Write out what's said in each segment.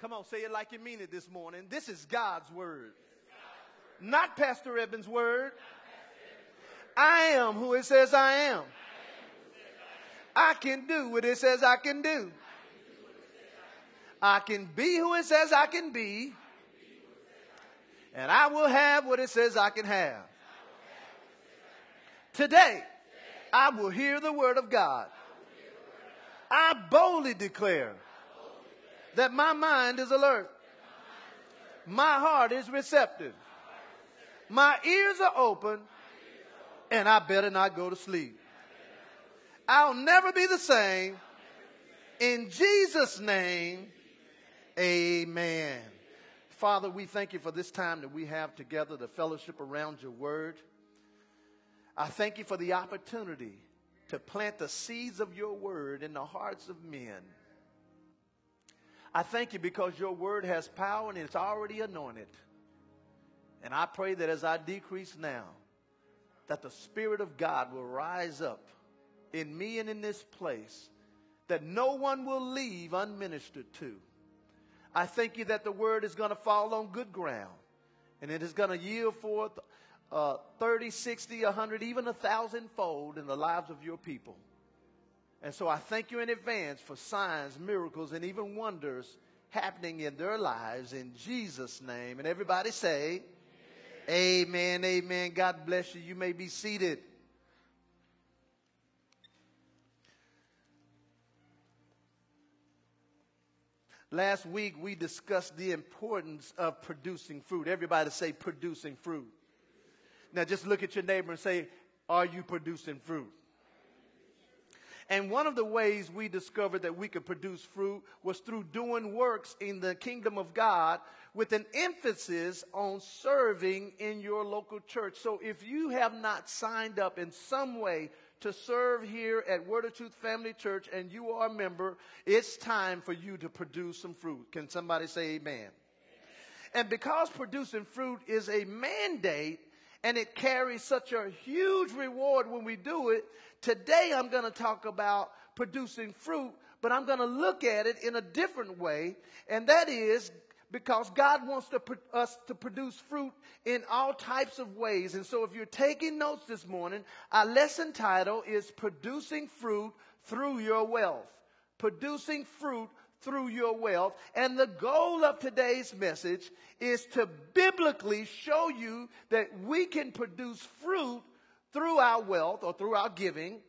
Come on, say it like you mean it this morning. This is God's word. Not Pastor Evans' word. I am who it says I am. I can do what it says I can do. I can be who it says I can be. And I will have what it says I can have. Today, I will hear the word of God. I boldly declare that my mind is alert. My heart is receptive. My ears are open and I better not go to sleep. I'll never be the same. In Jesus' name, amen. Father, we thank you for this time that we have together, the fellowship around your word. I thank you for the opportunity to plant the seeds of your word in the hearts of men. I thank you because your word has power and it's already anointed. And I pray that as I decrease now, that the Spirit of God will rise up in me and in this place, that no one will leave unministered to. I thank you that the word is going to fall on good ground and it is going to yield forth uh, 30, 60, 100, even a thousand fold in the lives of your people. And so I thank you in advance for signs, miracles, and even wonders happening in their lives in Jesus' name. And everybody say, Amen, amen. God bless you. You may be seated. Last week we discussed the importance of producing fruit. Everybody say producing fruit. Now just look at your neighbor and say, Are you producing fruit? And one of the ways we discovered that we could produce fruit was through doing works in the kingdom of God with an emphasis on serving in your local church. So if you have not signed up in some way to serve here at Word of Truth Family Church and you are a member, it's time for you to produce some fruit. Can somebody say amen? amen. And because producing fruit is a mandate, and it carries such a huge reward when we do it. Today I'm going to talk about producing fruit, but I'm going to look at it in a different way, and that is because God wants to, us to produce fruit in all types of ways. And so if you're taking notes this morning, our lesson title is Producing Fruit Through Your Wealth. Producing Fruit through your wealth. And the goal of today's message is to biblically show you that we can produce fruit through our wealth or through our giving.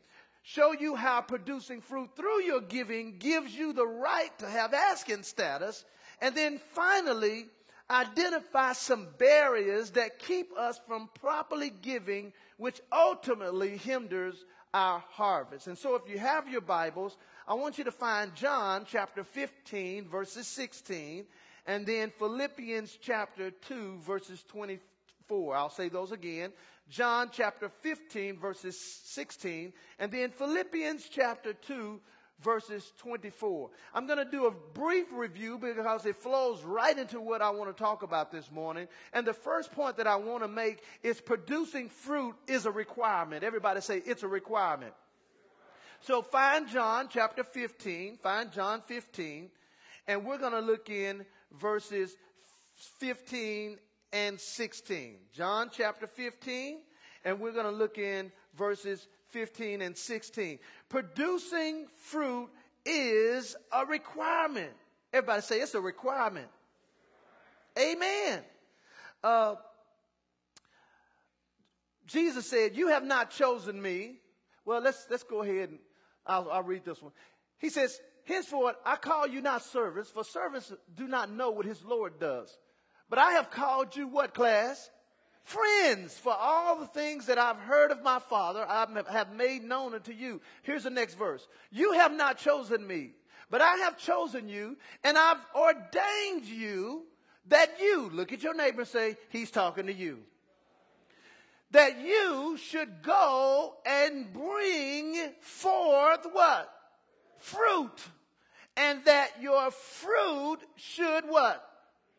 Show you how producing fruit through your giving gives you the right to have asking status. And then finally, identify some barriers that keep us from properly giving, which ultimately hinders our harvest. And so if you have your Bibles, I want you to find John chapter 15 verses 16 and then Philippians chapter 2 verses 24. I'll say those again. John chapter 15 verses 16 and then Philippians chapter 2 verses 24. I'm going to do a brief review because it flows right into what I want to talk about this morning. And the first point that I want to make is producing fruit is a requirement. Everybody say it's a requirement. So find John chapter 15, find John 15, and we're going to look in verses 15 and 16. John chapter 15, and we're going to look in verses 15 and 16. Producing fruit is a requirement. Everybody say it's a requirement. Amen. Uh, Jesus said, You have not chosen me. Well, let's, let's go ahead and I'll, I'll read this one. He says, Henceforth, I call you not servants, for servants do not know what his Lord does. But I have called you what class? Friends, for all the things that I've heard of my Father, I have made known unto you. Here's the next verse. You have not chosen me, but I have chosen you, and I've ordained you that you, look at your neighbor and say, He's talking to you that you should go and bring forth what? Fruit. And that your fruit should what?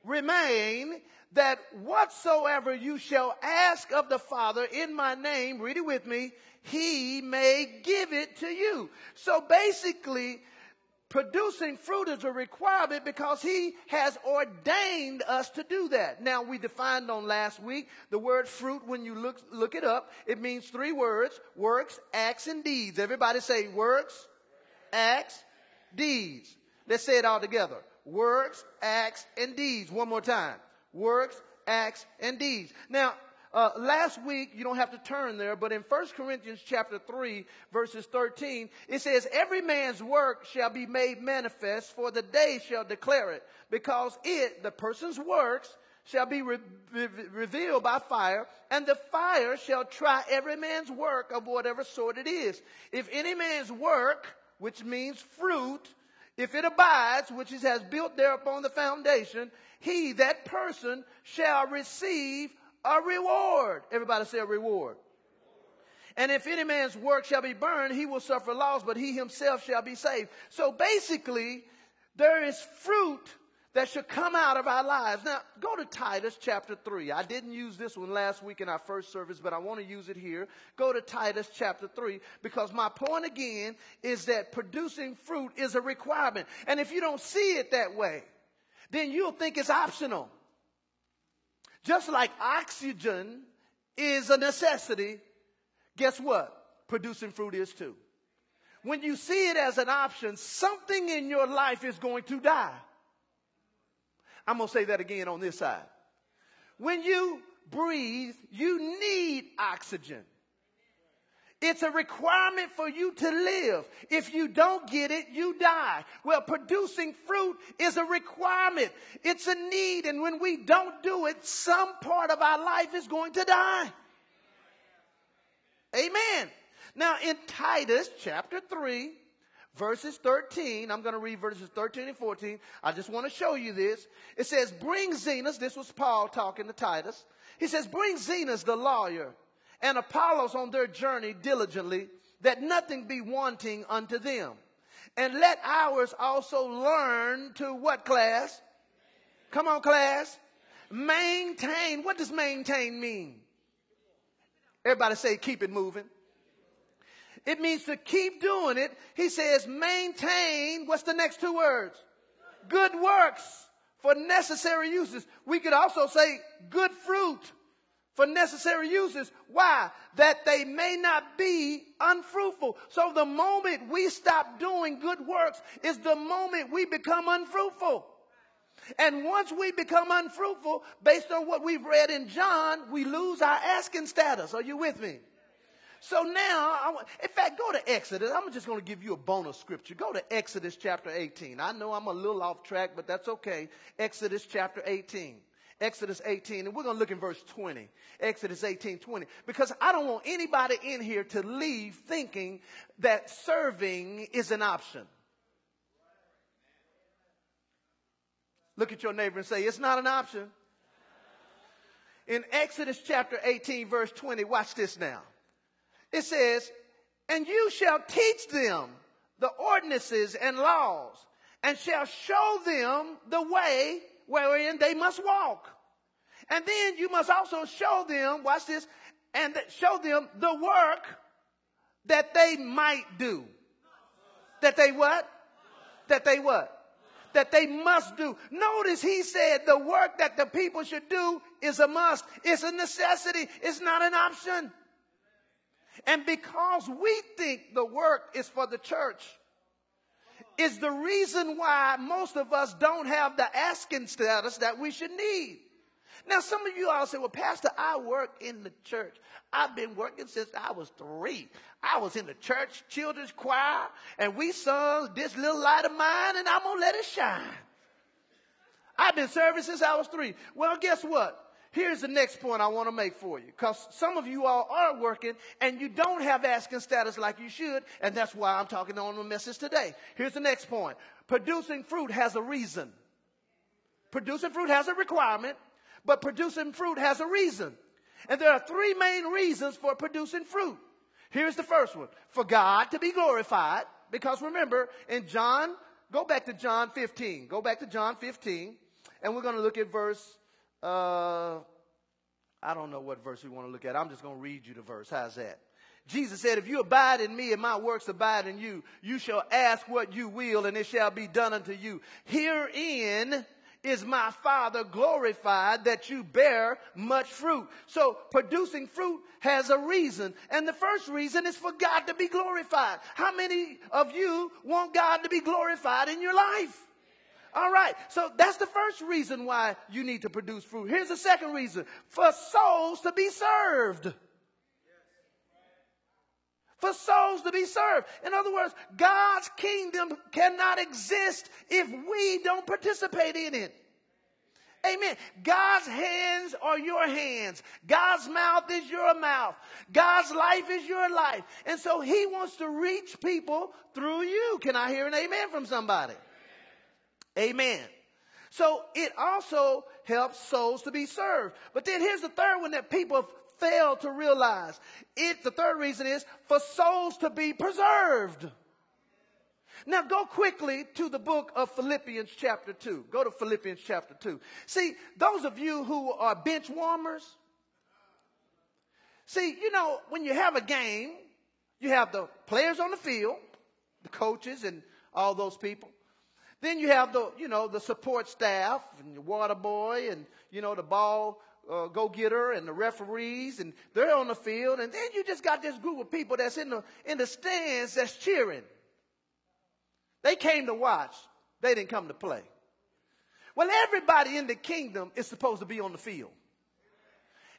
Remain. That whatsoever you shall ask of the Father in my name, read it with me, he may give it to you. So basically, Producing fruit is a requirement because he has ordained us to do that. Now we defined on last week the word fruit when you look, look it up. It means three words, works, acts, and deeds. Everybody say works, acts, deeds. Let's say it all together. Works, acts, and deeds. One more time. Works, acts, and deeds. Now, uh, last week, you don't have to turn there, but in 1 Corinthians chapter 3, verses 13, it says, Every man's work shall be made manifest, for the day shall declare it, because it, the person's works, shall be re- re- revealed by fire, and the fire shall try every man's work of whatever sort it is. If any man's work, which means fruit, if it abides, which it has built there upon the foundation, he, that person, shall receive a reward. Everybody say a reward. And if any man's work shall be burned, he will suffer loss, but he himself shall be saved. So basically, there is fruit that should come out of our lives. Now, go to Titus chapter 3. I didn't use this one last week in our first service, but I want to use it here. Go to Titus chapter 3 because my point again is that producing fruit is a requirement. And if you don't see it that way, then you'll think it's optional. Just like oxygen is a necessity, guess what? Producing fruit is too. When you see it as an option, something in your life is going to die. I'm going to say that again on this side. When you breathe, you need oxygen. It's a requirement for you to live. If you don't get it, you die. Well, producing fruit is a requirement. It's a need. And when we don't do it, some part of our life is going to die. Amen. Now in Titus chapter 3, verses 13, I'm going to read verses 13 and 14. I just want to show you this. It says, bring Zenas, this was Paul talking to Titus. He says, bring Zenas the lawyer and Apollos on their journey diligently, that nothing be wanting unto them. And let ours also learn to what class? Come on, class. Maintain. What does maintain mean? Everybody say, keep it moving. It means to keep doing it. He says, maintain. What's the next two words? Good works for necessary uses. We could also say good fruit for necessary uses. Why? That they may not be unfruitful. So the moment we stop doing good works is the moment we become unfruitful. And once we become unfruitful, based on what we've read in John, we lose our asking status. Are you with me? So now, in fact, go to Exodus. I'm just going to give you a bonus scripture. Go to Exodus chapter 18. I know I'm a little off track, but that's okay. Exodus chapter 18. Exodus 18, and we're going to look in verse 20. Exodus 18, 20. Because I don't want anybody in here to leave thinking that serving is an option. Look at your neighbor and say, it's not an option. In Exodus chapter 18, verse 20, watch this now. It says, And you shall teach them the ordinances and laws, and shall show them the way wherein they must walk. And then you must also show them, watch this, and show them the work that they might do. That they what? That they what? That they must do. Notice he said the work that the people should do is a must. It's a necessity. It's not an option. And because we think the work is for the church, is the reason why most of us don't have the asking status that we should need. Now, some of you all say, well, Pastor, I work in the church. I've been working since I was three. I was in the church children's choir, and we sung this little light of mine, and I'm going to let it shine. I've been serving since I was three. Well, guess what? Here's the next point I want to make for you. Because some of you all are working and you don't have asking status like you should. And that's why I'm talking on the message today. Here's the next point. Producing fruit has a reason. Producing fruit has a requirement, but producing fruit has a reason. And there are three main reasons for producing fruit. Here's the first one. For God to be glorified. Because remember, in John, go back to John 15. Go back to John 15. And we're going to look at verse uh, I don't know what verse we want to look at. I'm just going to read you the verse. How's that? Jesus said, if you abide in me and my works abide in you, you shall ask what you will and it shall be done unto you. Herein is my Father glorified that you bear much fruit. So producing fruit has a reason. And the first reason is for God to be glorified. How many of you want God to be glorified in your life? All right. So that's the first reason why you need to produce fruit. Here's the second reason for souls to be served for souls to be served. In other words, God's kingdom cannot exist if we don't participate in it. Amen. God's hands are your hands. God's mouth is your mouth. God's life is your life. And so he wants to reach people through you. Can I hear an amen from somebody? Amen. So it also helps souls to be served. But then here's the third one that people fail to realize. It, the third reason is for souls to be preserved. Now go quickly to the book of Philippians chapter 2. Go to Philippians chapter 2. See, those of you who are bench warmers, see, you know, when you have a game, you have the players on the field, the coaches and all those people. Then you have the, you know, the support staff and the water boy and, you know, the ball uh, go getter and the referees and they're on the field. And then you just got this group of people that's in the, in the stands that's cheering. They came to watch. They didn't come to play. Well, everybody in the kingdom is supposed to be on the field.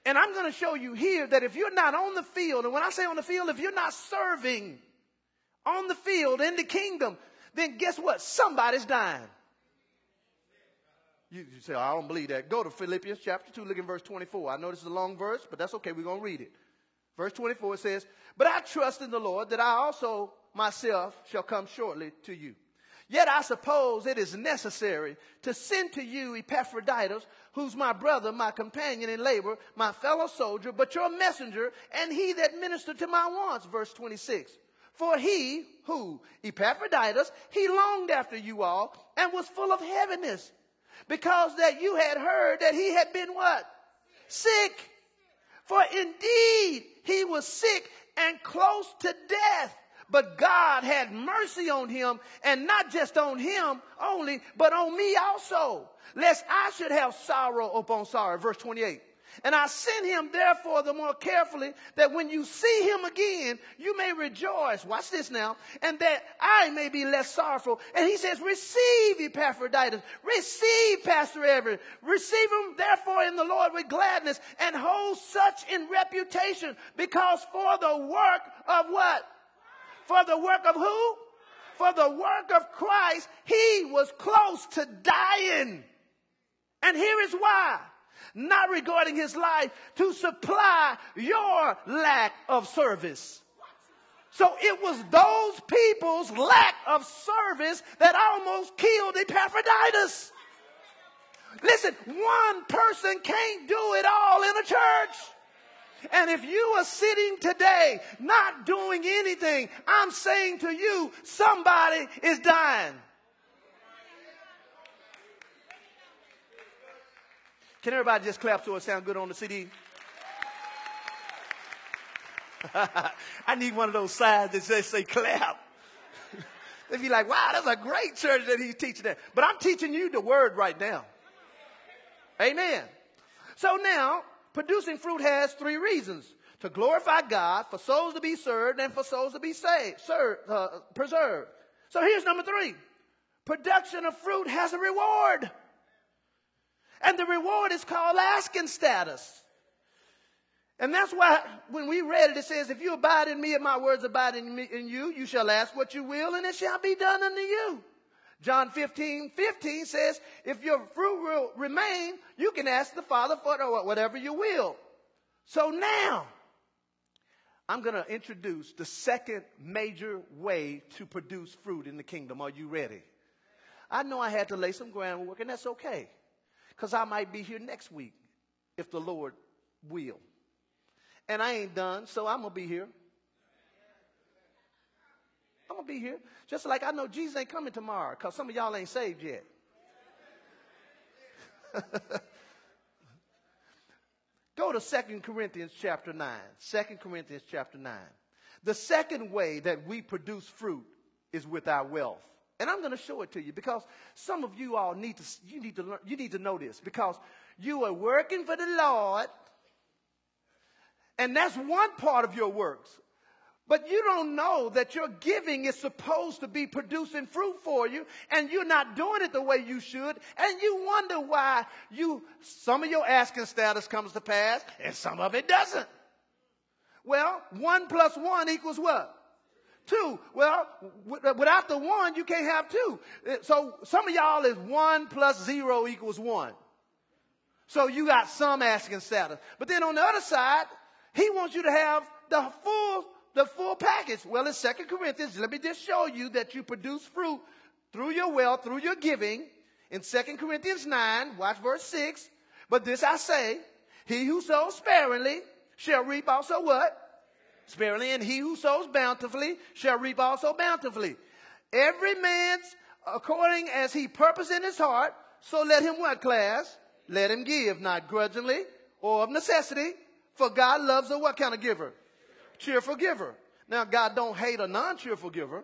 And I'm going to show you here that if you're not on the field, and when I say on the field, if you're not serving on the field in the kingdom, then guess what? Somebody's dying. You, you say, I don't believe that. Go to Philippians chapter 2, look in verse 24. I know this is a long verse, but that's okay. We're going to read it. Verse 24 says, But I trust in the Lord that I also myself shall come shortly to you. Yet I suppose it is necessary to send to you Epaphroditus, who's my brother, my companion in labor, my fellow soldier, but your messenger, and he that ministered to my wants. Verse 26. For he, who, Epaphroditus, he longed after you all and was full of heaviness, because that you had heard that he had been what? Sick. For indeed he was sick and close to death. But God had mercy on him, and not just on him only, but on me also, lest I should have sorrow upon sorrow. Verse 28. And I sent him therefore the more carefully that when you see him again, you may rejoice. Watch this now. And that I may be less sorrowful. And he says, receive Epaphroditus. Receive Pastor Everett. Receive him therefore in the Lord with gladness and hold such in reputation because for the work of what? For the work of who? For the work of Christ, he was close to dying. And here is why. Not regarding his life to supply your lack of service. So it was those people's lack of service that almost killed Epaphroditus. Listen, one person can't do it all in a church. And if you are sitting today not doing anything, I'm saying to you, somebody is dying. Can everybody just clap so it sound good on the CD? I need one of those signs that says say clap. They'd be like, wow, that's a great church that he's teaching that. But I'm teaching you the word right now. Amen. So now, producing fruit has three reasons to glorify God, for souls to be served, and for souls to be saved, served, uh, preserved. So here's number three production of fruit has a reward. And the reward is called asking status. And that's why when we read it, it says, If you abide in me and my words abide in, me, in you, you shall ask what you will, and it shall be done unto you. John 15, 15 says, if your fruit will remain, you can ask the Father for whatever you will. So now, I'm going to introduce the second major way to produce fruit in the kingdom. Are you ready? I know I had to lay some groundwork, and that's okay. Because I might be here next week if the Lord will. And I ain't done, so I'm going to be here. I'm going to be here. Just like I know Jesus ain't coming tomorrow because some of y'all ain't saved yet. Go to 2 Corinthians chapter 9. 2 Corinthians chapter 9. The second way that we produce fruit is with our wealth. And I'm going to show it to you because some of you all need to, you need to learn, you need to know this because you are working for the Lord and that's one part of your works. But you don't know that your giving is supposed to be producing fruit for you and you're not doing it the way you should and you wonder why you, some of your asking status comes to pass and some of it doesn't. Well, one plus one equals what? Two. Well, without the one, you can't have two. Uh, so some of y'all is one plus zero equals one. So you got some asking status. But then on the other side, he wants you to have the full, the full package. Well, in Second Corinthians, let me just show you that you produce fruit through your wealth, through your giving. In Second Corinthians 9, watch verse 6. But this I say, he who sows sparingly shall reap also what? Sparingly, and he who sows bountifully shall reap also bountifully. Every man's according as he purpose in his heart, so let him what class? Let him give, not grudgingly or of necessity, for God loves a what kind of giver? Cheerful giver. Now God don't hate a non-cheerful giver.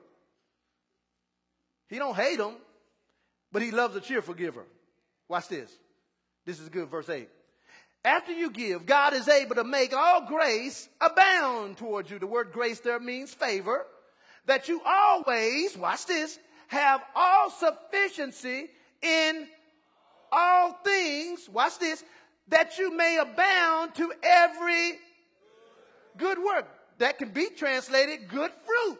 He don't hate them, but he loves a cheerful giver. Watch this. This is good, verse 8. After you give, God is able to make all grace abound towards you. The word grace there means favor. That you always, watch this, have all sufficiency in all things, watch this, that you may abound to every good work. That can be translated good fruit.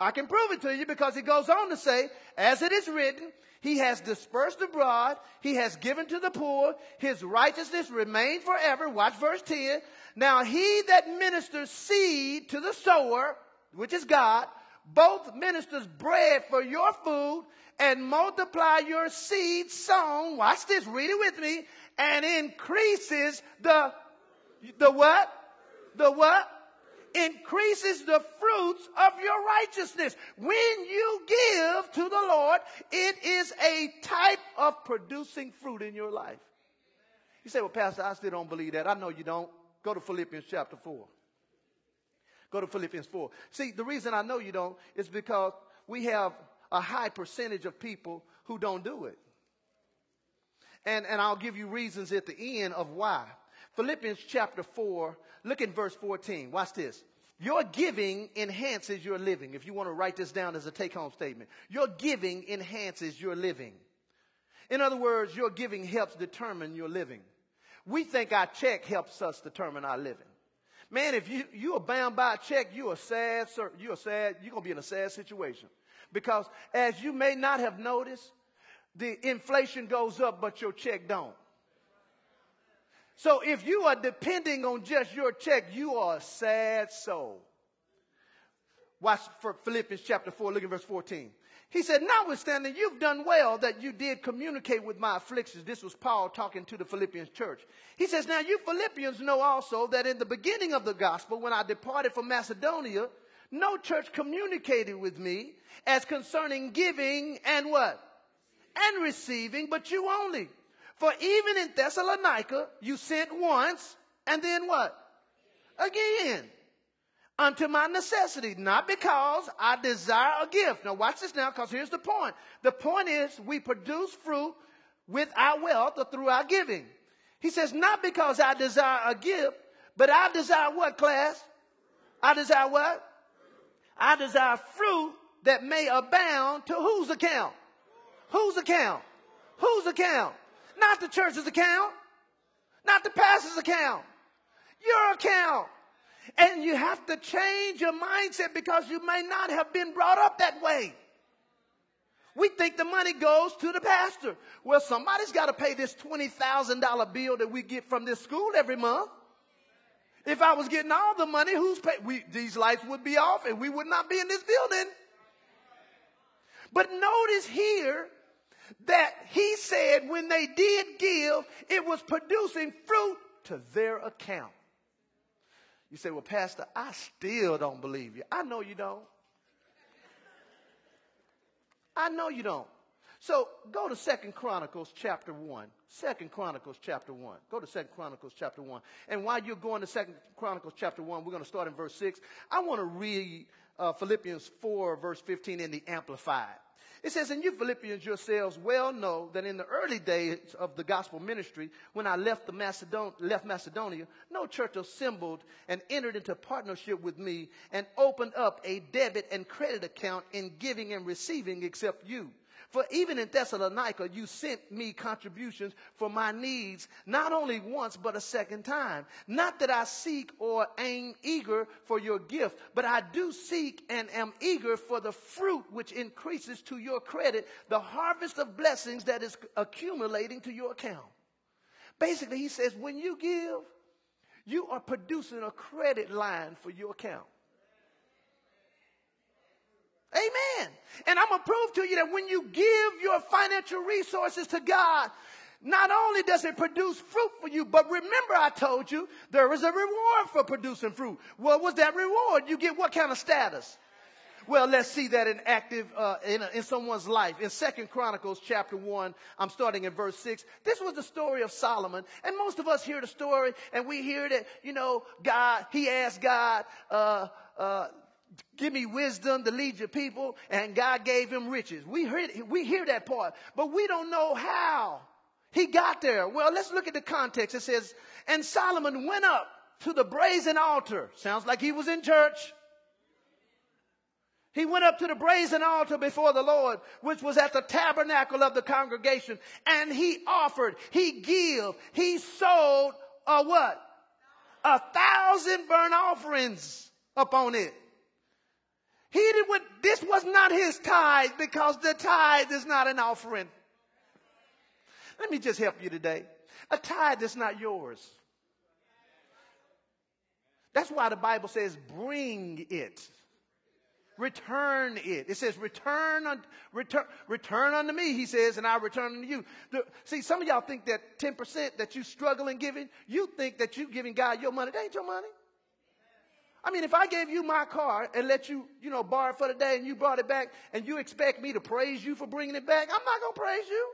I can prove it to you because he goes on to say, as it is written, he has dispersed abroad. He has given to the poor. His righteousness remained forever. Watch verse 10. Now he that ministers seed to the sower, which is God, both ministers bread for your food and multiply your seed sown. Watch this. Read it with me. And increases the, the what? The what? Increases the fruits of your righteousness. When you give to the Lord, it is a type of producing fruit in your life. You say, well, Pastor, I still don't believe that. I know you don't. Go to Philippians chapter 4. Go to Philippians 4. See, the reason I know you don't is because we have a high percentage of people who don't do it. And, and I'll give you reasons at the end of why. Philippians chapter 4, look at verse 14. Watch this. Your giving enhances your living. If you want to write this down as a take home statement, your giving enhances your living. In other words, your giving helps determine your living. We think our check helps us determine our living. Man, if you, you are bound by a check, you are sad, sir. you're sad, you're going to be in a sad situation. Because as you may not have noticed, the inflation goes up, but your check don't. So if you are depending on just your check, you are a sad soul. Watch for Philippians chapter 4, look at verse 14. He said, notwithstanding, you've done well that you did communicate with my afflictions. This was Paul talking to the Philippians church. He says, now you Philippians know also that in the beginning of the gospel, when I departed from Macedonia, no church communicated with me as concerning giving and what? And receiving, but you only. For even in Thessalonica, you sent once, and then what? Again. Unto my necessity, not because I desire a gift. Now watch this now, because here's the point. The point is we produce fruit with our wealth or through our giving. He says, not because I desire a gift, but I desire what class? I desire what? I desire fruit that may abound to whose account? Whose account? Whose account? Not the church's account. Not the pastor's account. Your account. And you have to change your mindset because you may not have been brought up that way. We think the money goes to the pastor. Well, somebody's got to pay this $20,000 bill that we get from this school every month. If I was getting all the money, who's pay? We, these lights would be off and we would not be in this building. But notice here, that he said when they did give, it was producing fruit to their account. You say, well, Pastor, I still don't believe you. I know you don't. I know you don't. So go to Second Chronicles chapter 1. Second Chronicles chapter 1. Go to Second Chronicles chapter 1. And while you're going to Second Chronicles chapter 1, we're going to start in verse 6. I want to read uh, Philippians 4, verse 15 in the Amplified. It says, And you Philippians yourselves well know that in the early days of the gospel ministry, when I left, the Macedon- left Macedonia, no church assembled and entered into partnership with me and opened up a debit and credit account in giving and receiving except you. For even in Thessalonica, you sent me contributions for my needs, not only once, but a second time. Not that I seek or aim eager for your gift, but I do seek and am eager for the fruit which increases to your credit, the harvest of blessings that is accumulating to your account. Basically, he says, when you give, you are producing a credit line for your account. Amen. And I'm going to prove to you that when you give your financial resources to God, not only does it produce fruit for you, but remember I told you there is a reward for producing fruit. What was that reward? You get what kind of status? Well, let's see that in active uh, in, in someone's life. In Second Chronicles chapter one, I'm starting in verse six. This was the story of Solomon, and most of us hear the story, and we hear that you know God. He asked God, uh, uh, give me wisdom to lead your people, and God gave him riches. We hear, we hear that part, but we don't know how he got there. Well, let's look at the context. It says, and Solomon went up to the brazen altar. Sounds like he was in church. He went up to the brazen altar before the Lord, which was at the tabernacle of the congregation, and he offered, he gave, he sold a what? A thousand burnt offerings upon it. He did what, this was not his tithe because the tithe is not an offering. Let me just help you today. A tithe is not yours. That's why the Bible says, bring it. Return it. It says, return, un, return, return unto me, he says, and I return unto you. The, see, some of y'all think that 10% that you struggle in giving, you think that you're giving God your money. That ain't your money. I mean, if I gave you my car and let you, you know, borrow it for the day and you brought it back and you expect me to praise you for bringing it back, I'm not going to praise you.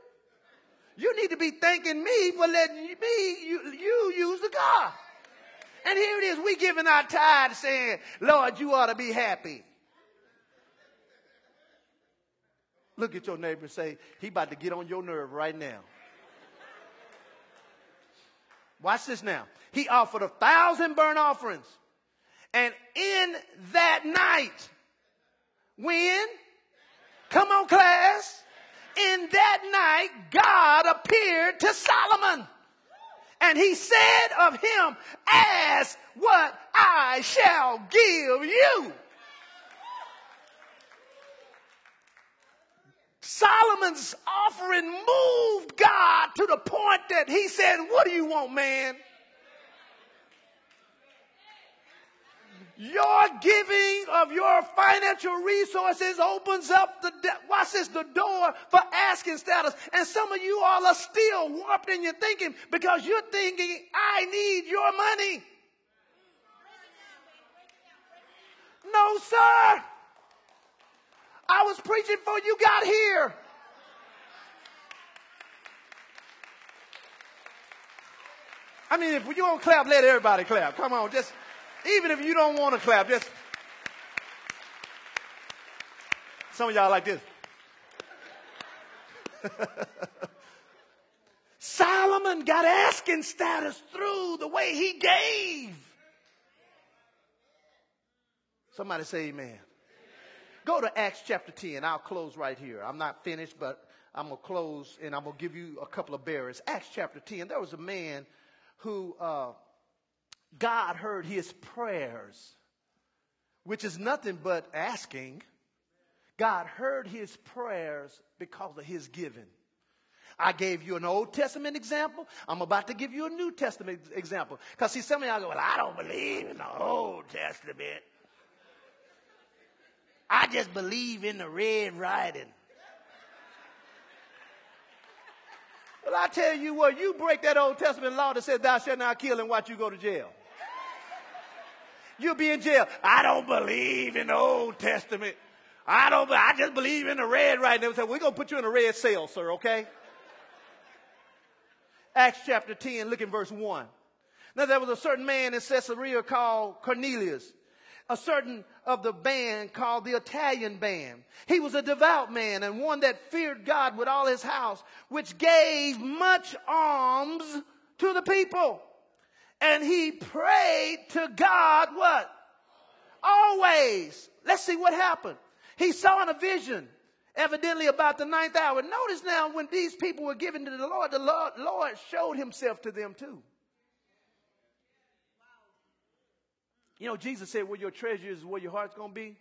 You need to be thanking me for letting me, you, you use the car. And here it is, we giving our tithe saying, Lord, you ought to be happy. Look at your neighbor and say, he about to get on your nerve right now. Watch this now. He offered a thousand burnt offerings and in that night, when? Come on, class. In that night, God appeared to Solomon. And he said of him, ask what I shall give you. Solomon's offering moved God to the point that he said, what do you want, man? Your giving of your financial resources opens up the, watch this, the door for asking status. And some of you all are still warped in your thinking because you're thinking, I need your money. No, sir. I was preaching before you got here. I mean, if you don't clap, let everybody clap. Come on, just. Even if you don't want to clap, just. Some of y'all like this. Solomon got asking status through the way he gave. Somebody say amen. Go to Acts chapter 10. I'll close right here. I'm not finished, but I'm going to close and I'm going to give you a couple of barriers. Acts chapter 10. There was a man who uh, God heard his prayers, which is nothing but asking. God heard his prayers because of his giving. I gave you an Old Testament example. I'm about to give you a New Testament example. Because see, some of y'all go, well, I don't believe in the Old Testament. I just believe in the red writing. Well, I tell you what, you break that Old Testament law that says thou shalt not kill and watch you go to jail. You'll be in jail. I don't believe in the Old Testament. I don't, I just believe in the red right now. So we're going to put you in a red cell, sir, okay? Acts chapter 10, look in verse 1. Now there was a certain man in Caesarea called Cornelius, a certain of the band called the Italian band. He was a devout man and one that feared God with all his house, which gave much alms to the people. And he prayed to God what? Always. Let's see what happened. He saw in a vision, evidently about the ninth hour. Notice now when these people were given to the Lord, the Lord, Lord showed himself to them too. You know, Jesus said, where your treasure is, where your heart's going to be.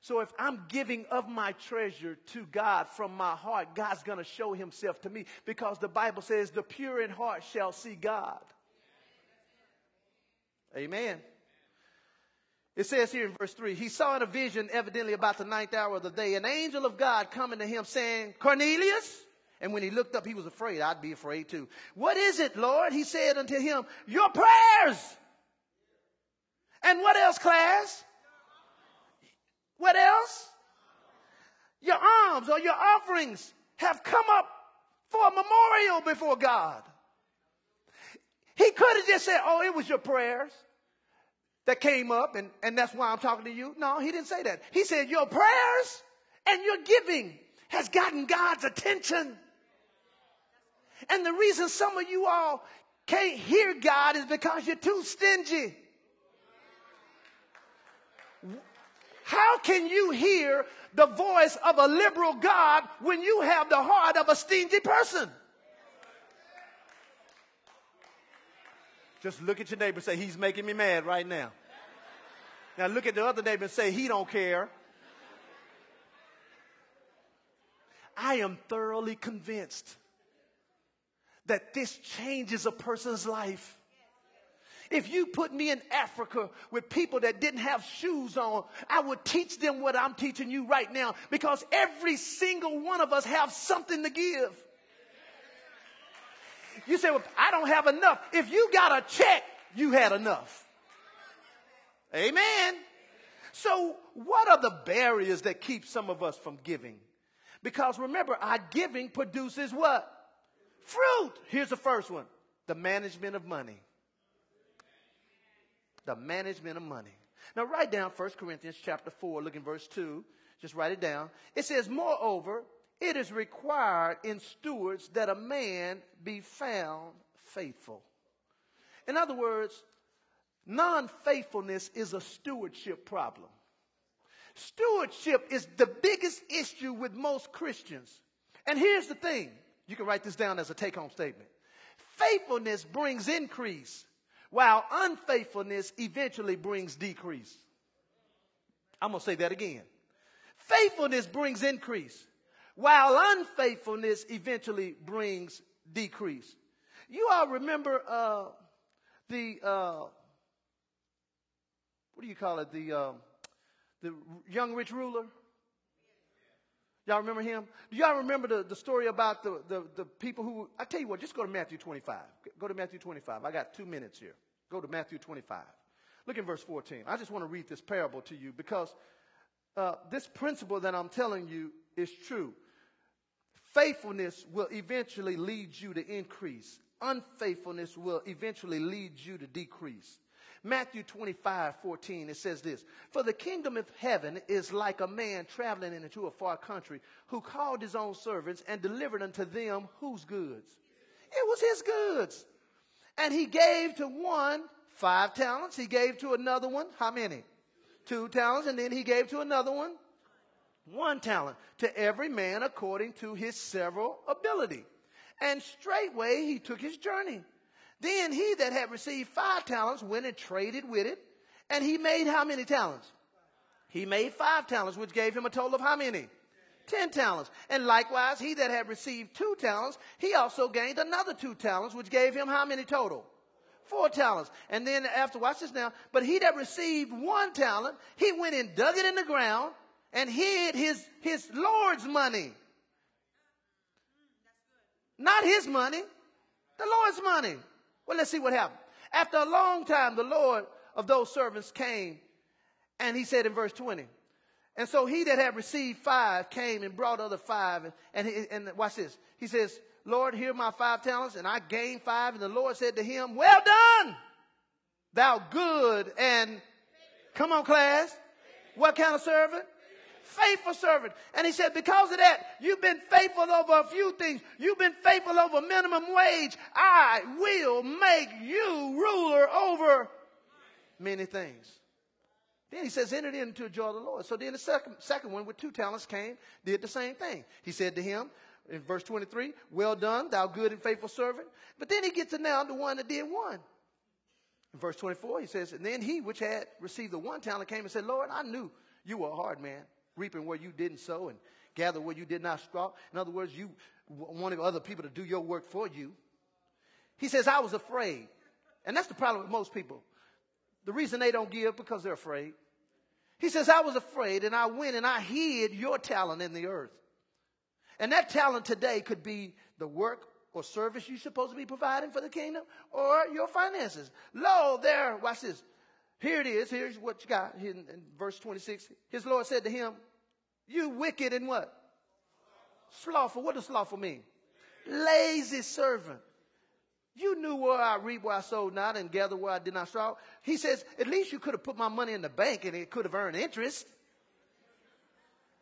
So if I'm giving of my treasure to God from my heart, God's going to show himself to me because the Bible says the pure in heart shall see God. Amen. It says here in verse 3, he saw in a vision evidently about the ninth hour of the day, an angel of God coming to him saying, Cornelius. And when he looked up, he was afraid. I'd be afraid too. What is it, Lord? He said unto him, your prayers. And what else, class? What else? Your alms or your offerings have come up for a memorial before God. He could have just said, oh, it was your prayers that came up and, and that's why I'm talking to you. No, he didn't say that. He said your prayers and your giving has gotten God's attention. And the reason some of you all can't hear God is because you're too stingy. How can you hear the voice of a liberal God when you have the heart of a stingy person? Just look at your neighbor and say, He's making me mad right now. Now look at the other neighbor and say, He don't care. I am thoroughly convinced that this changes a person's life. If you put me in Africa with people that didn't have shoes on, I would teach them what I'm teaching you right now because every single one of us have something to give. You say, well, I don't have enough. If you got a check, you had enough. Amen. So what are the barriers that keep some of us from giving? Because remember, our giving produces what? Fruit. Here's the first one. The management of money. The management of money. Now write down 1 Corinthians chapter 4, look in verse 2. Just write it down. It says, moreover, it is required in stewards that a man be found faithful. In other words, non faithfulness is a stewardship problem. Stewardship is the biggest issue with most Christians. And here's the thing you can write this down as a take home statement faithfulness brings increase, while unfaithfulness eventually brings decrease. I'm going to say that again. Faithfulness brings increase, while unfaithfulness eventually brings decrease. You all remember uh, the uh, what do you call it? The uh, the young rich ruler. Y'all remember him? Do y'all remember the, the story about the, the, the people who, I tell you what, just go to Matthew 25. Go to Matthew 25. I got two minutes here. Go to Matthew 25. Look in verse 14. I just want to read this parable to you because uh, this principle that I'm telling you is true faithfulness will eventually lead you to increase. Unfaithfulness will eventually lead you to decrease. Matthew 25, 14, it says this For the kingdom of heaven is like a man traveling into a far country who called his own servants and delivered unto them whose goods? It was his goods. And he gave to one five talents. He gave to another one, how many? Two talents. And then he gave to another one one talent to every man according to his several ability. And straightway he took his journey. Then he that had received five talents went and traded with it. And he made how many talents? He made five talents, which gave him a total of how many? Ten talents. And likewise, he that had received two talents, he also gained another two talents, which gave him how many total? Four talents. And then after, watch this now, but he that received one talent, he went and dug it in the ground and hid his, his Lord's money. Not his money, the Lord's money. Well, let's see what happened. After a long time, the Lord of those servants came and he said in verse 20, And so he that had received five came and brought other five. And, he, and watch this. He says, Lord, here my five talents. And I gained five. And the Lord said to him, well done, thou good and, come on class. What kind of servant? Faithful servant. And he said, because of that, you've been faithful over a few things. You've been faithful over minimum wage. I will make you ruler over many things. Then he says, enter into the joy of the Lord. So then the second, second one with two talents came, did the same thing. He said to him in verse 23, well done, thou good and faithful servant. But then he gets to now the one that did one. In verse 24, he says, and then he which had received the one talent came and said, Lord, I knew you were a hard man, reaping where you didn't sow and gather where you did not straw. In other words, you wanted other people to do your work for you. He says, I was afraid. And that's the problem with most people. The reason they don't give because they're afraid. He says, I was afraid and I went and I hid your talent in the earth. And that talent today could be the work or service you're supposed to be providing for the kingdom or your finances. Lo, there, watch this. Here it is. Here's what you got in, in verse 26. His Lord said to him, you wicked and what? Slothful. What does slothful mean? Lazy servant. You knew where I reap where I sowed not and gather where I did not sow. He says, at least you could have put my money in the bank and it could have earned interest.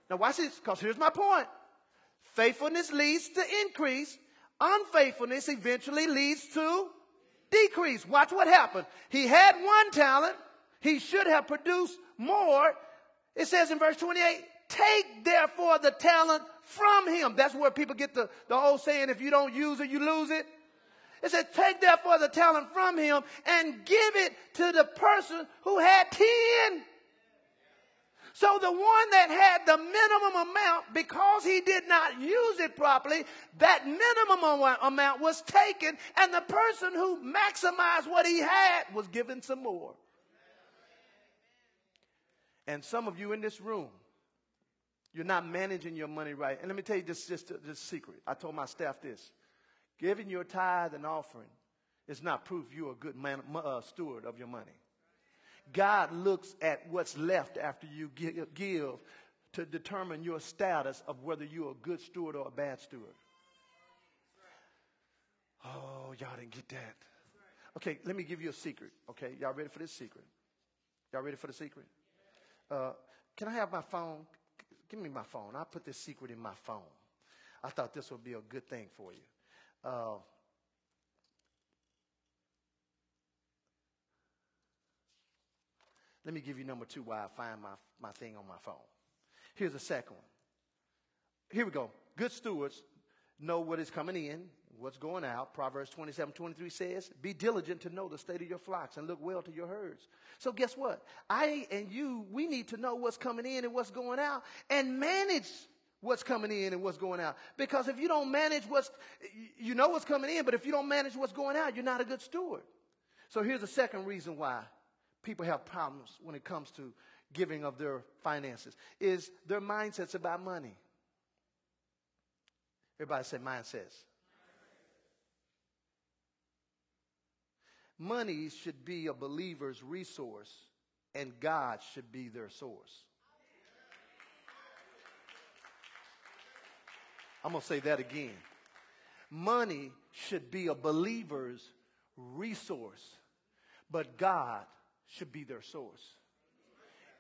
Now watch this, because here's my point. Faithfulness leads to increase. Unfaithfulness eventually leads to decrease. Watch what happened. He had one talent. He should have produced more. It says in verse 28, take therefore the talent from him. That's where people get the, the old saying, if you don't use it, you lose it. It says, take therefore the talent from him and give it to the person who had 10. So the one that had the minimum amount, because he did not use it properly, that minimum amount was taken and the person who maximized what he had was given some more. And some of you in this room, you're not managing your money right. And let me tell you this, just this secret. I told my staff this. Giving your tithe and offering is not proof you're a good man, uh, steward of your money. God looks at what's left after you give, to determine your status of whether you're a good steward or a bad steward. Oh, y'all didn't get that. Okay, let me give you a secret. Okay, y'all ready for this secret? Y'all ready for the secret? Uh, can I have my phone? Give me my phone. I'll put this secret in my phone. I thought this would be a good thing for you. Uh, let me give you number two why I find my, my thing on my phone. Here's the second one. Here we go. Good stewards know what is coming in, what's going out. Proverbs 27, 23 says, be diligent to know the state of your flocks and look well to your herds. So guess what? I and you, we need to know what's coming in and what's going out and manage what's coming in and what's going out. Because if you don't manage what's, you know what's coming in, but if you don't manage what's going out, you're not a good steward. So here's the second reason why people have problems when it comes to giving of their finances is their mindsets about money. Everybody say mindsets. Money should be a believer's resource and God should be their source. I'm going to say that again. Money should be a believer's resource, but God should be their source.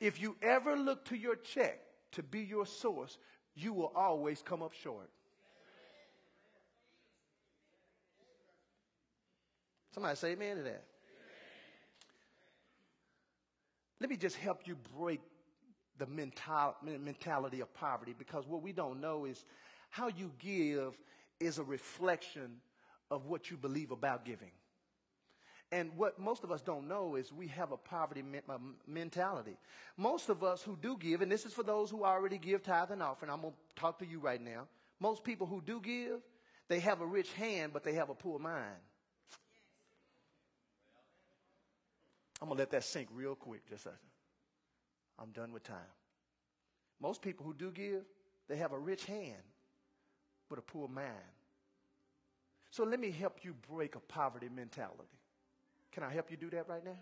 If you ever look to your check to be your source, you will always come up short. Somebody say amen to that. Let me just help you break the mental, mentality of poverty because what we don't know is how you give is a reflection of what you believe about giving. And what most of us don't know is we have a poverty me- mentality. Most of us who do give, and this is for those who already give tithe and offering, I'm going to talk to you right now. Most people who do give, they have a rich hand, but they have a poor mind. I'm going to let that sink real quick just a second. I'm done with time. Most people who do give, they have a rich hand, but a poor mind. So let me help you break a poverty mentality. Can I help you do that right now?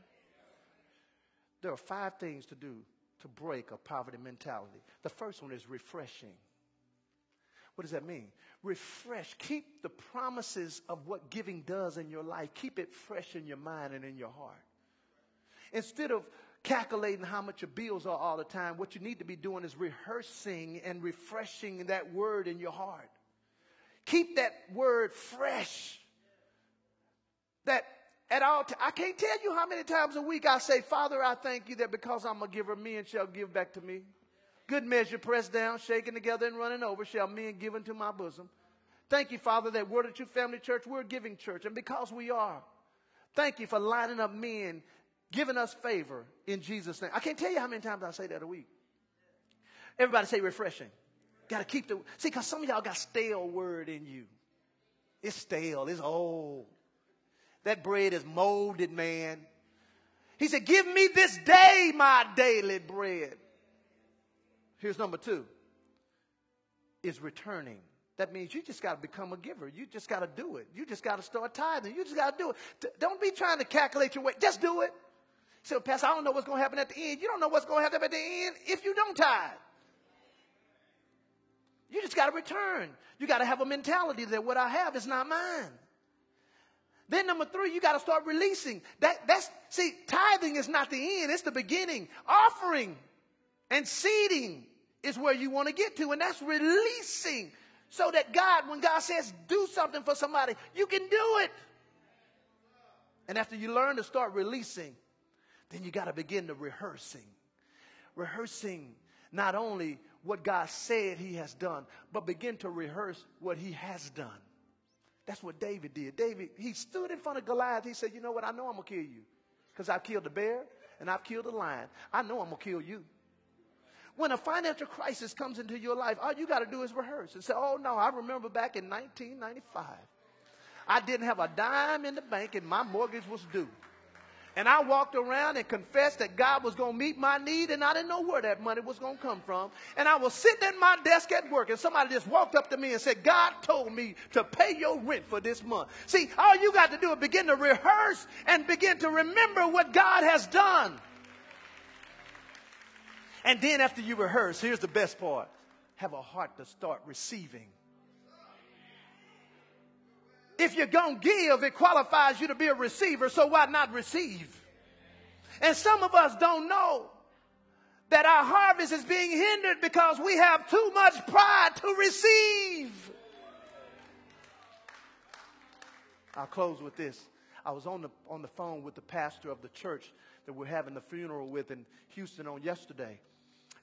There are five things to do to break a poverty mentality. The first one is refreshing. What does that mean? Refresh. Keep the promises of what giving does in your life. Keep it fresh in your mind and in your heart. Instead of calculating how much your bills are all the time, what you need to be doing is rehearsing and refreshing that word in your heart. Keep that word fresh. That at all, t- I can't tell you how many times a week I say, Father, I thank you that because I'm a giver, men shall give back to me. Good measure, pressed down, shaken together, and running over, shall men give into my bosom. Thank you, Father, that Word of Truth Family Church, we're a giving church. And because we are, thank you for lining up men, giving us favor in Jesus' name. I can't tell you how many times I say that a week. Everybody say refreshing. Got to keep the, see, because some of y'all got stale word in you. It's stale, it's old. That bread is molded, man. He said, Give me this day my daily bread. Here's number two is returning. That means you just got to become a giver. You just got to do it. You just got to start tithing. You just got to do it. Don't be trying to calculate your way. Just do it. So, Pastor, I don't know what's going to happen at the end. You don't know what's going to happen at the end if you don't tithe. You just got to return. You got to have a mentality that what I have is not mine. Then number three, you got to start releasing. That, that's, see, tithing is not the end, it's the beginning. Offering and seeding is where you want to get to, and that's releasing. So that God, when God says do something for somebody, you can do it. And after you learn to start releasing, then you got to begin to rehearsing. Rehearsing not only what God said he has done, but begin to rehearse what he has done. That's what David did. David, he stood in front of Goliath. He said, You know what? I know I'm going to kill you because I've killed a bear and I've killed a lion. I know I'm going to kill you. When a financial crisis comes into your life, all you got to do is rehearse and say, Oh, no, I remember back in 1995. I didn't have a dime in the bank and my mortgage was due. And I walked around and confessed that God was going to meet my need, and I didn't know where that money was going to come from. And I was sitting at my desk at work, and somebody just walked up to me and said, God told me to pay your rent for this month. See, all you got to do is begin to rehearse and begin to remember what God has done. And then after you rehearse, here's the best part have a heart to start receiving. If you're going to give, it qualifies you to be a receiver, so why not receive? And some of us don't know that our harvest is being hindered because we have too much pride to receive. I'll close with this. I was on the, on the phone with the pastor of the church that we're having the funeral with in Houston on yesterday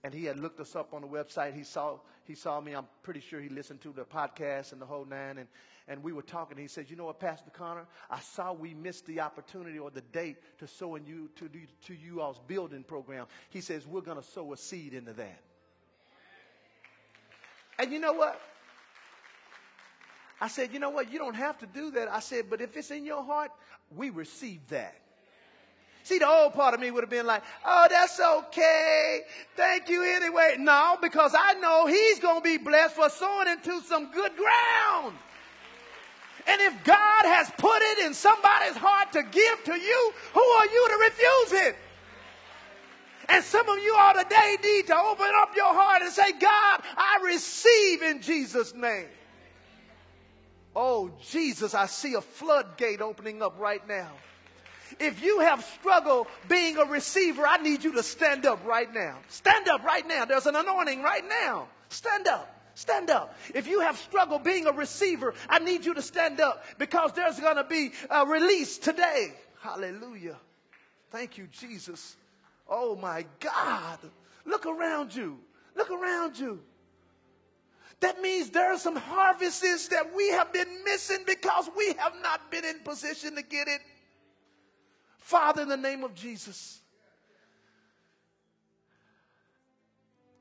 and he had looked us up on the website. He saw he saw me. I'm pretty sure he listened to the podcast and the whole nine. And and we were talking. He said, "You know what, Pastor Connor? I saw we missed the opportunity or the date to sow in you to do to you all's building program." He says we're going to sow a seed into that. And you know what? I said, you know what? You don't have to do that. I said, but if it's in your heart, we receive that. See, the old part of me would have been like, oh, that's okay. Thank you anyway. No, because I know he's going to be blessed for sowing into some good ground. And if God has put it in somebody's heart to give to you, who are you to refuse it? And some of you all today need to open up your heart and say, God, I receive in Jesus' name. Oh, Jesus, I see a floodgate opening up right now. If you have struggled being a receiver, I need you to stand up right now. Stand up right now. There's an anointing right now. Stand up. Stand up. If you have struggled being a receiver, I need you to stand up because there's going to be a release today. Hallelujah. Thank you, Jesus. Oh my God. Look around you. Look around you. That means there are some harvests that we have been missing because we have not been in position to get it. Father, in the name of Jesus.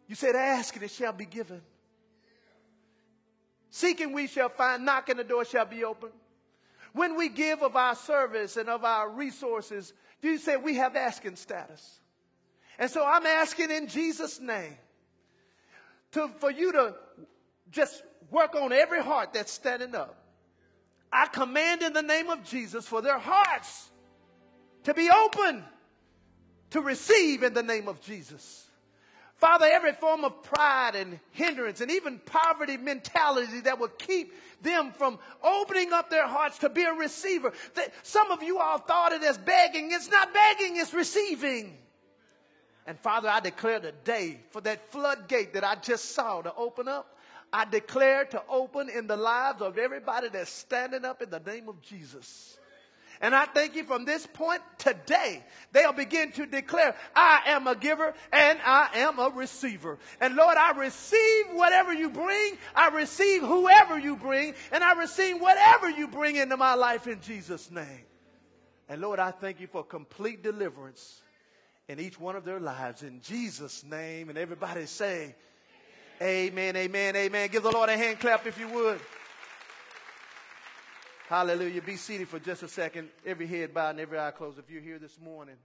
You said, Ask and it shall be given. Seeking we shall find, knocking the door shall be open. When we give of our service and of our resources, do you say we have asking status. And so I'm asking in Jesus' name to, for you to just work on every heart that's standing up. I command in the name of Jesus for their hearts to be open to receive in the name of Jesus. Father, every form of pride and hindrance and even poverty mentality that would keep them from opening up their hearts to be a receiver. Some of you all thought it as begging. It's not begging, it's receiving. And Father, I declare today for that floodgate that I just saw to open up, I declare to open in the lives of everybody that's standing up in the name of Jesus. And I thank you from this point today, they'll begin to declare, I am a giver and I am a receiver. And Lord, I receive whatever you bring. I receive whoever you bring. And I receive whatever you bring into my life in Jesus' name. And Lord, I thank you for complete deliverance in each one of their lives in Jesus' name. And everybody say, Amen, amen, amen. Give the Lord a hand clap if you would. Hallelujah. Be seated for just a second. Every head bowed and every eye closed. If you're here this morning,